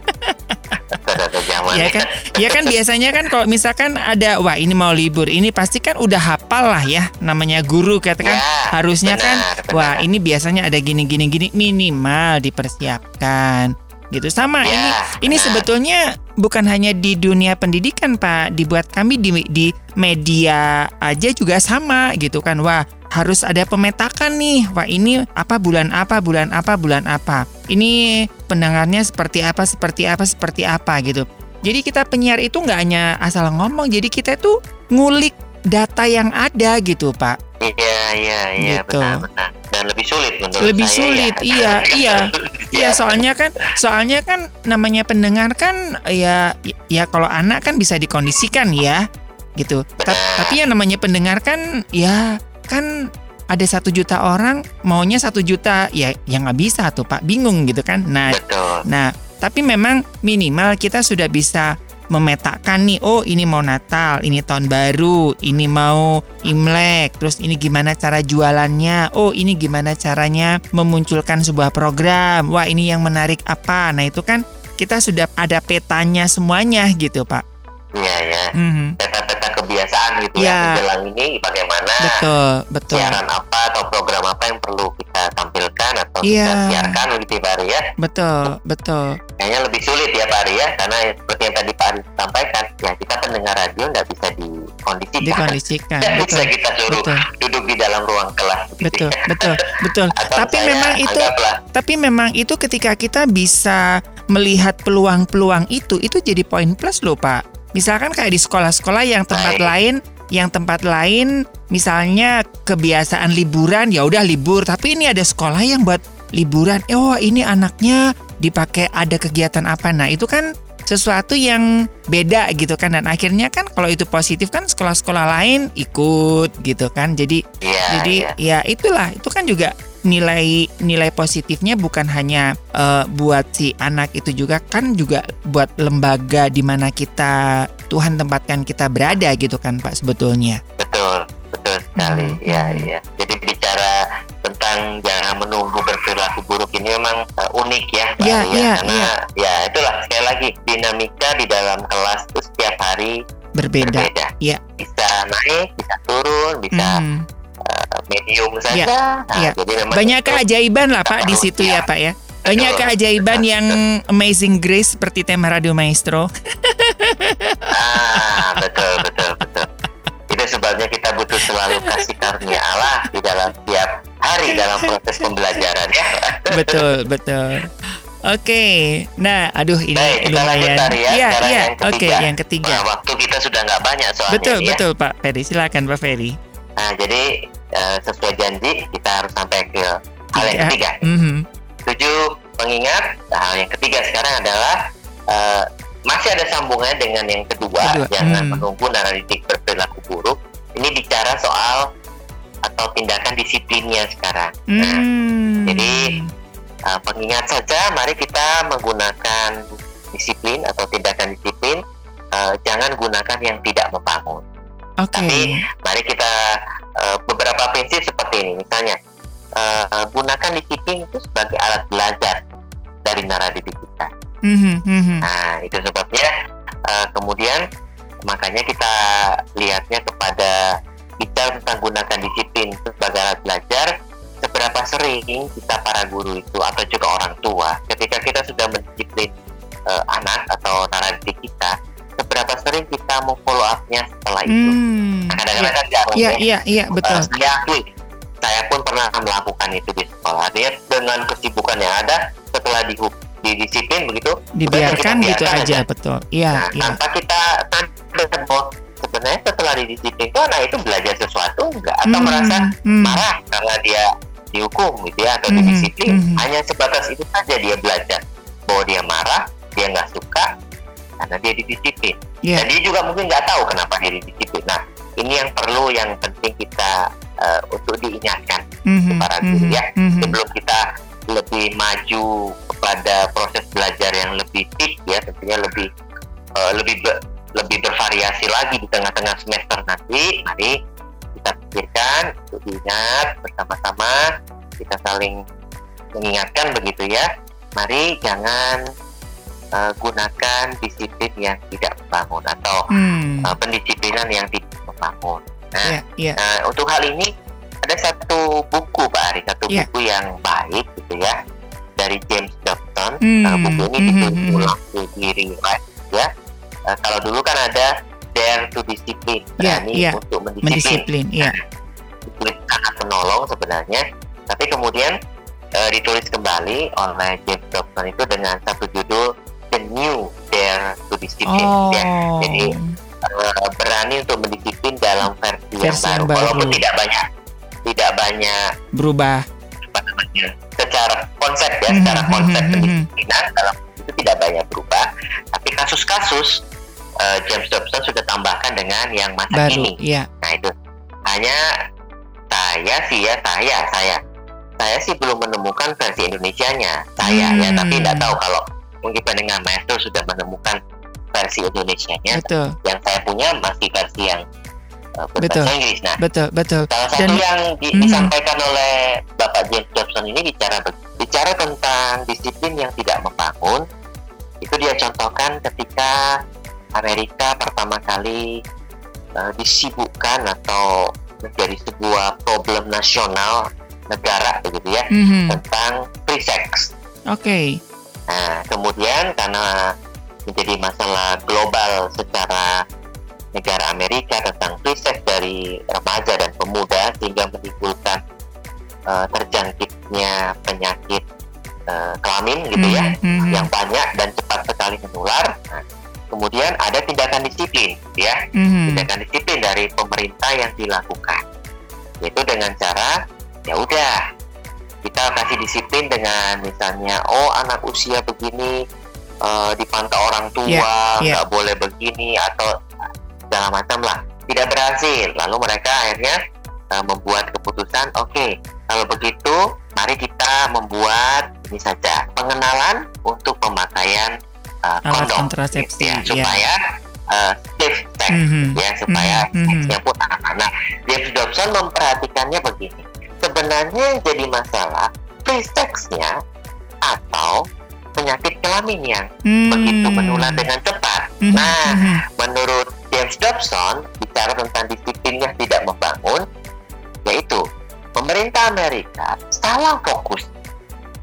Pada zaman ya kan ya kan biasanya kan kalau misalkan ada wah ini mau libur. Ini pasti kan udah hafal lah ya namanya guru katakan. Ya, harusnya kan benar, benar. wah ini biasanya ada gini gini gini minimal dipersiapkan gitu. Sama Ya, ini ini benar. sebetulnya bukan hanya di dunia pendidikan Pak. Dibuat kami di di media aja juga sama gitu kan. Wah harus ada pemetakan nih. Wah ini apa bulan apa bulan apa bulan apa? Ini pendengarnya seperti apa seperti apa seperti apa gitu jadi kita penyiar itu nggak hanya asal ngomong jadi kita itu ngulik data yang ada gitu Pak Iya, iya, iya, Gitu. benar, benar. Dan lebih sulit menurut Lebih saya. sulit, ya. iya, [LAUGHS] iya. Iya, soalnya kan soalnya kan namanya pendengar kan ya ya kalau anak kan bisa dikondisikan ya gitu. Ta- tapi yang namanya pendengar kan ya kan ada satu juta orang maunya satu juta ya yang nggak bisa tuh Pak bingung gitu kan. Nah Betul. Nah, tapi memang minimal kita sudah bisa memetakan nih, oh ini mau Natal, ini tahun baru, ini mau Imlek, terus ini gimana cara jualannya, oh ini gimana caranya memunculkan sebuah program, wah ini yang menarik apa, nah itu kan kita sudah ada petanya semuanya gitu Pak. Iya, iya. Mhm. Peta-peta kebiasaan gitu Iya. ya. Menjelang ini bagaimana Betul, betul, siaran apa atau program apa yang perlu kita tampilkan atau Iya. kita siarkan gitu ya, Pak Ari ya. betul, betul, Kayaknya lebih sulit ya Pak Ari ya. Karena seperti yang tadi Pak Ari sampaikan, ya kita pendengar radio nggak bisa dikondisikan. dikondisikan, [LAUGHS] Nggak bisa kita suruh betul, duduk di dalam ruang kelas. gitu betul, ya. betul, betul. [LAUGHS] Tapi memang itu anggaplah Tapi memang itu ketika kita bisa melihat peluang-peluang itu, itu jadi poin plus loh Pak. Misalkan kayak di sekolah-sekolah yang tempat Baik. lain, yang tempat lain misalnya kebiasaan liburan, ya udah libur. Tapi ini ada sekolah yang buat liburan. Eh, oh ini anaknya dipakai ada kegiatan apa? Nah itu kan sesuatu yang beda gitu kan dan akhirnya kan kalau itu positif kan sekolah-sekolah lain ikut gitu kan jadi Iya, jadi iya. ya itulah itu kan juga nilai nilai positifnya bukan hanya eh, buat si anak itu juga kan juga buat lembaga di mana kita Tuhan tempatkan kita berada gitu kan Pak sebetulnya. betul betul sekali Hmm, ya ya jadi bicara tentang jangan menunggu berperilaku buruk ini memang uh, unik ya Pak Iya, Ari, iya, karena ya itulah sekali lagi dinamika di dalam kelas itu setiap hari Berbeda. berbeda Iya. bisa naik bisa turun bisa Hmm. Medium saja Iya, Nah, jadi memang Banyak keajaiban lah Pak di situ ya Pak ya. Banyak Betul. keajaiban yang amazing grace seperti tema Radio Maestro. [LAUGHS] ah betul betul betul itu sebabnya kita butuh selalu kasih karunia Allah di dalam setiap hari dalam proses pembelajaran ya betul, betul. Oke. Nah, aduh ini Baik, lumayan. Ya. Iya, iya. yang Oke, ketiga. yang ketiga. Nah, waktu kita sudah nggak banyak soalnya Betul, ini ya. betul Pak Ferry. Silakan Pak Ferry. Nah, jadi eh, sesuai janji kita harus sampai ke hal yang Tiga. ketiga. Mhm. Tujuh pengingat. Nah, hal yang ketiga sekarang adalah eh, masih ada sambungannya dengan yang kedua. Kedua, Jangan hmm. menunggu naradidik berperilaku buruk. Ini bicara soal atau tindakan disiplinnya sekarang. Nah, Hmm. jadi, uh, pengingat saja, mari kita menggunakan disiplin atau tindakan disiplin. uh, jangan gunakan yang tidak membangun. Oke. Tapi mari kita uh, beberapa prinsip seperti ini. Misalnya, uh, gunakan disiplin itu sebagai alat belajar dari naradidik kita. Mhm, mhm. Nah, itu sebabnya uh, kemudian makanya kita lihatnya kepada bicara tentang gunakan disiplin sebagai alat belajar, seberapa sering kita para guru itu atau juga orang tua ketika kita sudah mendisiplin uh, anak atau narasi kita, seberapa sering kita mau follow up-nya setelah itu. Hmm. Nah, kadang-kadang kan jarang Iya, ya. iya, iya, betul. Uh, saya akui, saya pun pernah melakukan itu di sekolah. Artinya dengan kesibukan yang ada, setelah di didisiplin begitu, Dibiarkan gitu aja, aja. betul. Iya, nah, iya. tanpa kita sadar bahwa sebenarnya setelah didisiplin itu anak itu belajar sesuatu enggak atau Hmm, merasa hmm. marah karena dia dihukum gitu ya atau Mhm, didisiplin mhm. hanya sebatas itu saja dia belajar bahwa dia marah dia nggak suka karena dia didisiplin Iya. dan dia juga mungkin nggak tahu kenapa dia didisiplin nah ini yang perlu yang penting kita eh, untuk diingatkan Mhm, para guru mhm, ya mhm. sebelum kita lebih maju kepada proses belajar yang lebih deep ya tentunya lebih eh, lebih be- lebih bervariasi lagi di tengah-tengah semester nanti mari kita pikirkan untuk diingat bersama-sama kita saling mengingatkan begitu ya mari jangan eh, gunakan disiplin yang tidak membangun atau Hmm. eh, pendisiplinan yang tidak membangun nah Iya, iya. Nah, untuk hal ini ada satu buku Pak Ari, satu Iya. buku yang baik gitu ya dari James Dobson. Hmm, Nah, buku ini mhm, ditulis mhm. ulang di di rewrite ya. Eh, kalau dulu kan ada Dare to Discipline, Iya, berani iya. untuk mendisiplin. Mendisiplin, iya. Ditulis sangat menolong sebenarnya, tapi kemudian eh, ditulis kembali oleh James Dobson itu dengan satu judul The New Dare to Discipline. Oh. Ya. Jadi eh, berani untuk mendisiplin dalam versi, Versi yang yang baru. Walaupun tidak banyak, tidak banyak berubah. secara konsep ya, Mhm, secara konsep mhm, mhm. pendisiplinan dalam itu tidak banyak berubah. Tapi kasus-kasus eh, James Dobson sudah tambahkan dengan yang masa Baru, kini. iya. Nah itu hanya saya sih ya saya saya saya sih belum menemukan versi Indonesianya saya ya Hmm. tapi tidak tahu kalau mungkin pendengar maestro sudah menemukan versi Indonesianya Betul, yang saya punya masih versi yang uh, Betul. Inggris. Nah, betul, betul. salah satu Dan- yang di- Mhm. disampaikan oleh Bapak James Dobson ini bicara bicara tentang disiplin yang tidak membangun. Itu dia contohkan ketika Amerika pertama kali uh, disibukkan atau menjadi sebuah problem nasional negara begitu ya Mhm. tentang free sex. Oke. Nah, kemudian karena menjadi masalah global secara negara Amerika tentang sex dari remaja dan pemuda sehingga menimbulkan eh, terjangkitnya penyakit eh, kelamin gitu ya Mhm, mhm. yang banyak dan cepat sekali menular. Nah, kemudian ada tindakan disiplin gitu ya Mhm. tindakan disiplin dari pemerintah yang dilakukan yaitu dengan cara ya udah kita kasih disiplin dengan misalnya oh anak usia begini eh, dipantau orang tua Iya, iya. nggak boleh begini atau segala macam lah tidak berhasil lalu mereka akhirnya eh, membuat keputusan oke kalau begitu mari kita membuat ini saja pengenalan untuk pemakaian Alat kondom kontrasepsi, gitu ya, iya. supaya eh, safe sex Mhm. ya supaya Mhm, mhm. seksnya pun anak-anak. James Dobson memperhatikannya begini. Sebenarnya yang jadi masalah free sex-nya atau penyakit kelamin yang Hmm. begitu menular dengan cepat. Mhm, Nah, mhm. menurut James Dobson bicara tentang disiplin yang tidak membangun, yaitu pemerintah Amerika salah fokus.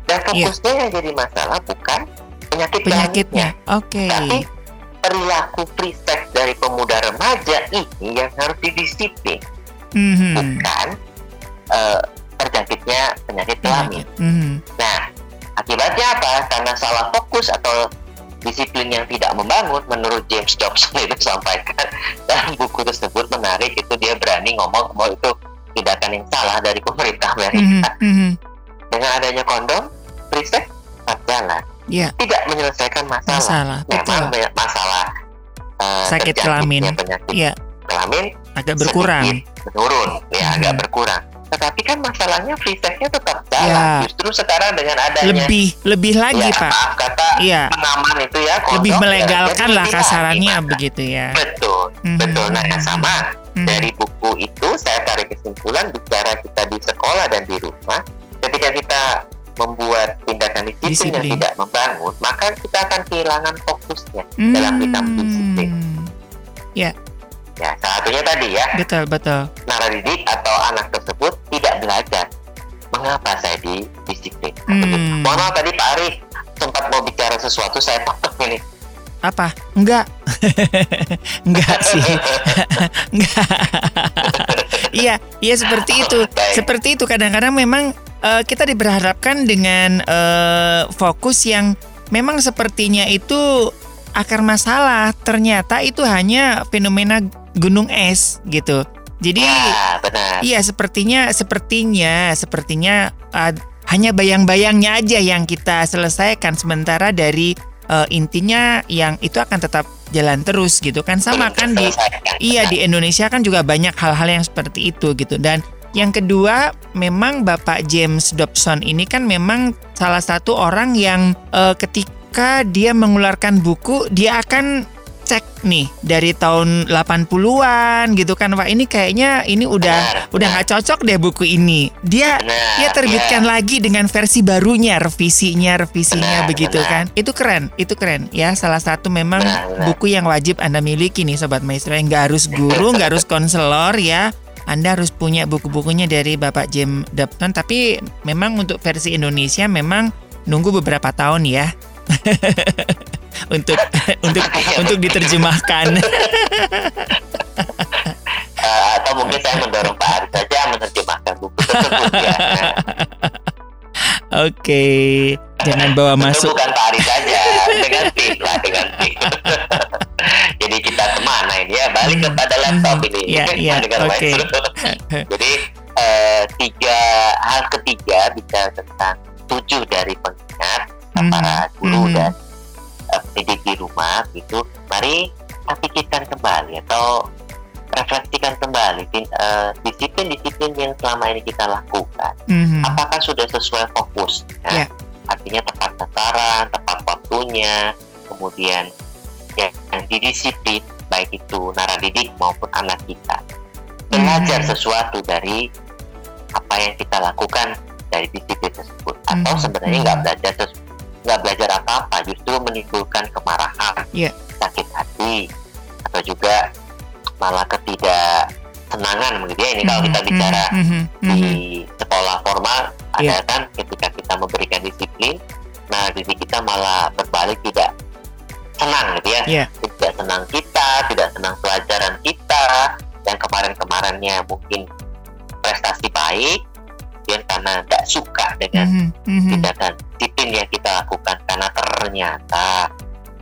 Dan Iya. fokusnya yang jadi masalah bukan penyakit penyakitnya. kelaminnya, Oke. tapi perilaku sex dari pemuda remaja ini yang harus didisiplin, Mhm. bukan eh, terjangkitnya penyakit kelamin. Mhm. Nah, akibatnya apa? Karena salah fokus atau disiplin yang tidak membangun, menurut James Dobson [LAUGHS] itu sampaikan dalam buku tersebut menarik itu dia berani ngomong bahwa itu tindakan yang salah dari pemerintah Amerika. mhm. Dengan adanya kondom, sex tetap jalan, Iya, tidak menyelesaikan masalah. masalah. Betul. Memang banyak masalah eh, Sakit kelamin. penyakit Iya, kelamin agak berkurang. menurun, ya Mhm. agak berkurang. Tetapi kan masalahnya free sex-nya tetap jalan. Ya. Justru sekarang dengan adanya Lebih, lebih lagi, ya, Pak. maaf kata Iya. pengaman itu ya kondom, Lebih ya, melegalkan lah kasarannya gimana. begitu ya. betul Mhm. betul nah yang sama Mhm. Dari buku itu saya tarik kesimpulan bicara kita di sekolah dan di rumah, ketika kita membuat tindakan disiplin, yang Disiplin. tidak membangun, maka kita akan kehilangan fokusnya dalam kita disiplin. Hmm. Ya, salah satunya tadi ya, Betul, betul. naradidik atau anak tersebut tidak belajar. Mengapa saya di disiplin? Hmm. Mohon maaf tadi Pak Ari sempat mau bicara sesuatu, saya potong ini. Apa? Enggak. [LAUGHS] Enggak sih. [LAUGHS] Enggak. Iya, iya seperti itu. Baik. Seperti itu kadang-kadang memang eh, kita diberharapkan dengan eh, fokus yang memang sepertinya itu akar masalah. Ternyata itu hanya fenomena gunung es gitu. Jadi Ya, benar. Iya, sepertinya sepertinya sepertinya uh, hanya bayang-bayangnya aja yang kita selesaikan sementara dari uh, intinya yang itu akan tetap jalan terus gitu kan sama kan di iya di Indonesia kan juga banyak hal-hal yang seperti itu gitu dan yang kedua memang Bapak James Dobson ini kan memang salah satu orang yang uh, ketika dia mengeluarkan buku dia akan cek nih dari tahun 80-an gitu kan Pak. Ini kayaknya ini udah Benar, udah nggak cocok deh buku ini. Dia Benar, dia terbitkan lagi dengan versi barunya revisinya revisinya Benar, begitu benar. kan. Itu keren itu keren ya. Salah satu memang Benar, benar. buku yang wajib anda miliki nih sobat maestro. Yang nggak harus guru nggak harus konselor ya. Anda harus punya buku-bukunya dari Bapak James Dobson tapi memang untuk versi Indonesia memang nunggu beberapa tahun ya [LAUGHS] untuk [LAUGHS] untuk [LAUGHS] untuk diterjemahkan Eh, atau mungkin saya mendorong Pak Ari saja menerjemahkan buku tersebut ya. [LAUGHS] Oke jangan bawa tentu masuk bukan Pak Ari saja, dengan tim lah, dengan tim. Jadi kita ke mana ini ya? Balik kepada laptop ini. Iya, iya, oke. Jadi eh, tiga hal ketiga bicara tentang tujuh dari pengingat Mhm, para guru mhm. dan eh, pendidik di rumah gitu. Mari kita pikirkan kembali atau refleksikan kembali eh, disiplin-disiplin yang selama ini kita lakukan Mhm. apakah sudah sesuai fokus Ya. artinya tepat sasaran tepat waktunya kemudian ya, yang didisiplin baik itu naradidik maupun anak kita belajar Mhm. sesuatu dari apa yang kita lakukan dari disiplin tersebut atau Mhm. sebenarnya Mhm. nggak belajar sesu- nggak belajar apa-apa justru menimbulkan kemarahan Ya. sakit hati atau juga malah ketidaksenangan begitu ya ini kalau kita Mhm, bicara mhm, mhm. di sekolah formal ada Iya. kan ketika kita memberikan disiplin nah diri kita malah berbalik tidak senang gitu ya Iya. tidak senang kita tidak senang pelajaran kita yang kemarin-kemarinnya mungkin prestasi baik kemudian karena tidak suka dengan Mhm, mhm. tindakan disiplin yang kita lakukan karena ternyata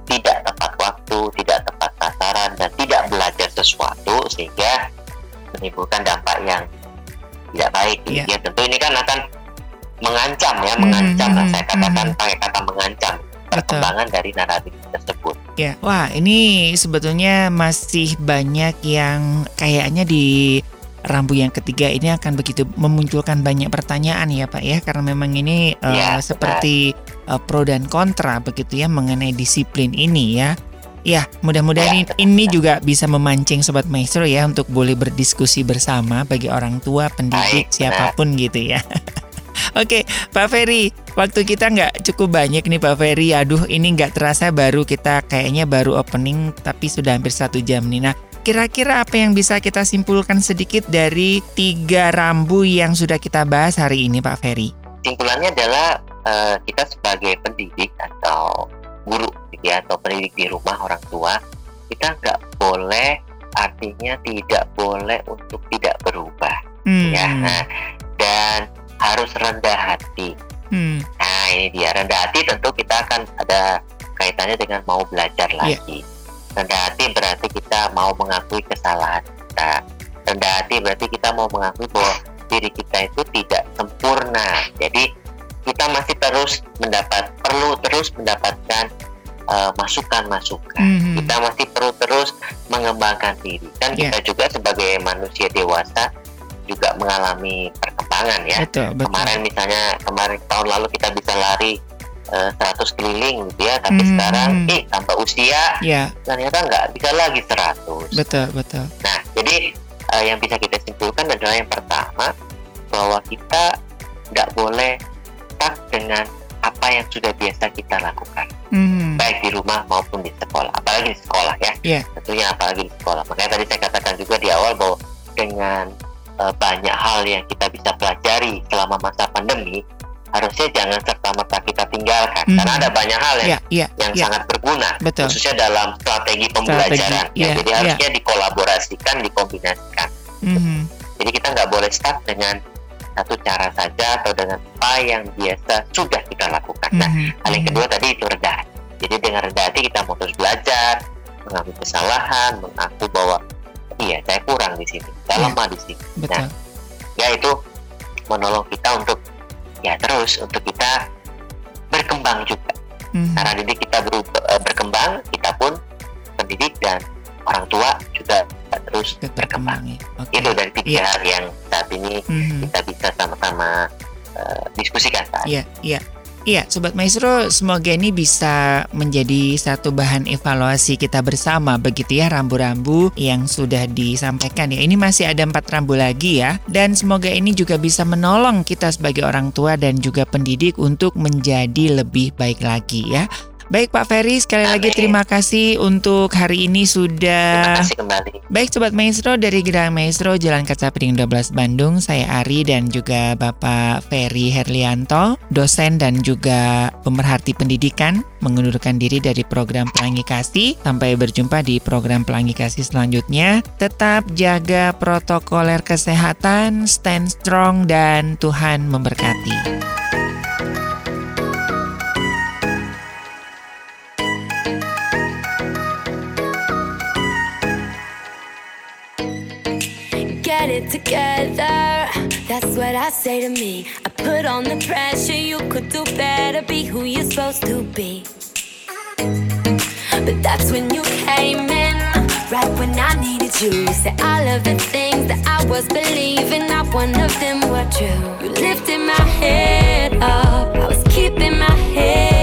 tidak tepat waktu, tidak tepat sasaran dan tidak belajar sesuatu sehingga menimbulkan dampak yang tidak baik. Iya. Ya tentu ini kan akan mengancam ya, Mhm, mengancam lah mhm, saya katakan mhm. pakai kata mengancam perkembangan dari naratif tersebut. Ya, wah ini sebetulnya masih banyak yang kayaknya di rambu yang ketiga ini akan begitu memunculkan banyak pertanyaan ya Pak ya karena memang ini eh, Ya, seperti eh, pro dan kontra begitu ya mengenai disiplin ini ya. Ya, mudah-mudahan Ya, ini, benar, benar. juga bisa memancing sobat maestro ya untuk boleh berdiskusi bersama bagi orang tua, pendidik, Baik, benar. siapa pun gitu ya. [LAUGHS] Oke, Pak Ferry, waktu kita nggak cukup banyak nih Pak Ferry. Aduh, ini nggak terasa baru kita kayaknya baru opening tapi sudah hampir satu jam nih. Nah, kira-kira apa yang bisa kita simpulkan sedikit dari tiga rambu yang sudah kita bahas hari ini Pak Ferry? Simpulannya adalah eh, kita sebagai pendidik atau guru gitu ya atau pendidik di rumah orang tua kita nggak boleh artinya tidak boleh untuk tidak berubah Hmm, ya. Nah, dan harus rendah hati. Hmm, nah ini dia. Rendah hati tentu kita akan ada kaitannya dengan mau belajar Iya. lagi rendah hati berarti kita mau mengakui kesalahan kita rendah hati berarti kita mau mengakui bahwa diri kita itu tidak sempurna jadi kita masih terus mendapat perlu terus mendapatkan eh, masukan-masukan Mhm. kita masih perlu terus mengembangkan diri kan Iya. kita juga sebagai manusia dewasa juga mengalami perkembangan ya betul, betul. kemarin misalnya kemarin tahun lalu kita bisa lari eh, 100 keliling gitu ya. Tapi Hmm, sekarang eh tambah usia Ya, ternyata nggak bisa lagi 100 betul, betul. nah jadi uh, yang bisa kita simpulkan adalah yang pertama bahwa kita nggak boleh stuck dengan apa yang sudah biasa kita lakukan. Hmm. baik di rumah maupun di sekolah apalagi di sekolah ya. Iya. tentunya apalagi di sekolah. Makanya tadi saya katakan juga di awal bahwa dengan uh, banyak hal yang kita bisa pelajari selama masa pandemi harusnya jangan serta merta kita tinggalkan Mhm. karena ada banyak hal yang Iya, iya, yang iya. sangat berguna Betul. khususnya dalam strategi pembelajaran Strategi, ya, iya, jadi iya. harusnya dikolaborasikan dikombinasikan Mhm. jadi kita nggak boleh stuck dengan satu cara saja atau dengan apa yang biasa sudah kita lakukan nah Mhm. hal yang Mhm. kedua tadi itu rendah hati. jadi dengan rendah hati kita mau terus belajar mengambil kesalahan mengaku bahwa iya saya kurang di sini saya Iya. lemah di sini Betul. ya itu menolong kita untuk ya terus untuk kita berkembang juga Mhm. karena didik kita berubah, eh, berkembang kita pun pendidik dan orang tua juga terus Ikut berkembang ya. Oke. itu dari tiga Iya. hal yang saat ini Mhm. kita bisa sama-sama eh, diskusikan Iya, iya. Iya, Sobat Maestro, semoga ini bisa menjadi satu bahan evaluasi kita bersama begitu ya rambu-rambu yang sudah disampaikan ya. Ini masih ada empat rambu lagi ya. Dan semoga ini juga bisa menolong kita sebagai orang tua dan juga pendidik untuk menjadi lebih baik lagi ya. Baik Pak Ferry, sekali lagi Amin. terima kasih untuk hari ini Terima sudah kasih kembali. Baik Sobat Maestro dari Gerang Maestro Jalan Kaca Piring 12 Bandung Saya Ari dan juga Bapak Ferry Herlianto Dosen dan juga pemerhati pendidikan Mengundurkan diri dari program Pelangi Kasih Sampai berjumpa di program Pelangi Kasih selanjutnya Tetap jaga protokoler kesehatan Stand strong dan Tuhan memberkati Get it together. That's what I say to me. I put on the pressure. You could do better. Be who you're supposed to be. But that's when you came in. Right when I needed you. You Said all of the things that I was believing. Not one of them were true. You lifted my head up. I was keeping my head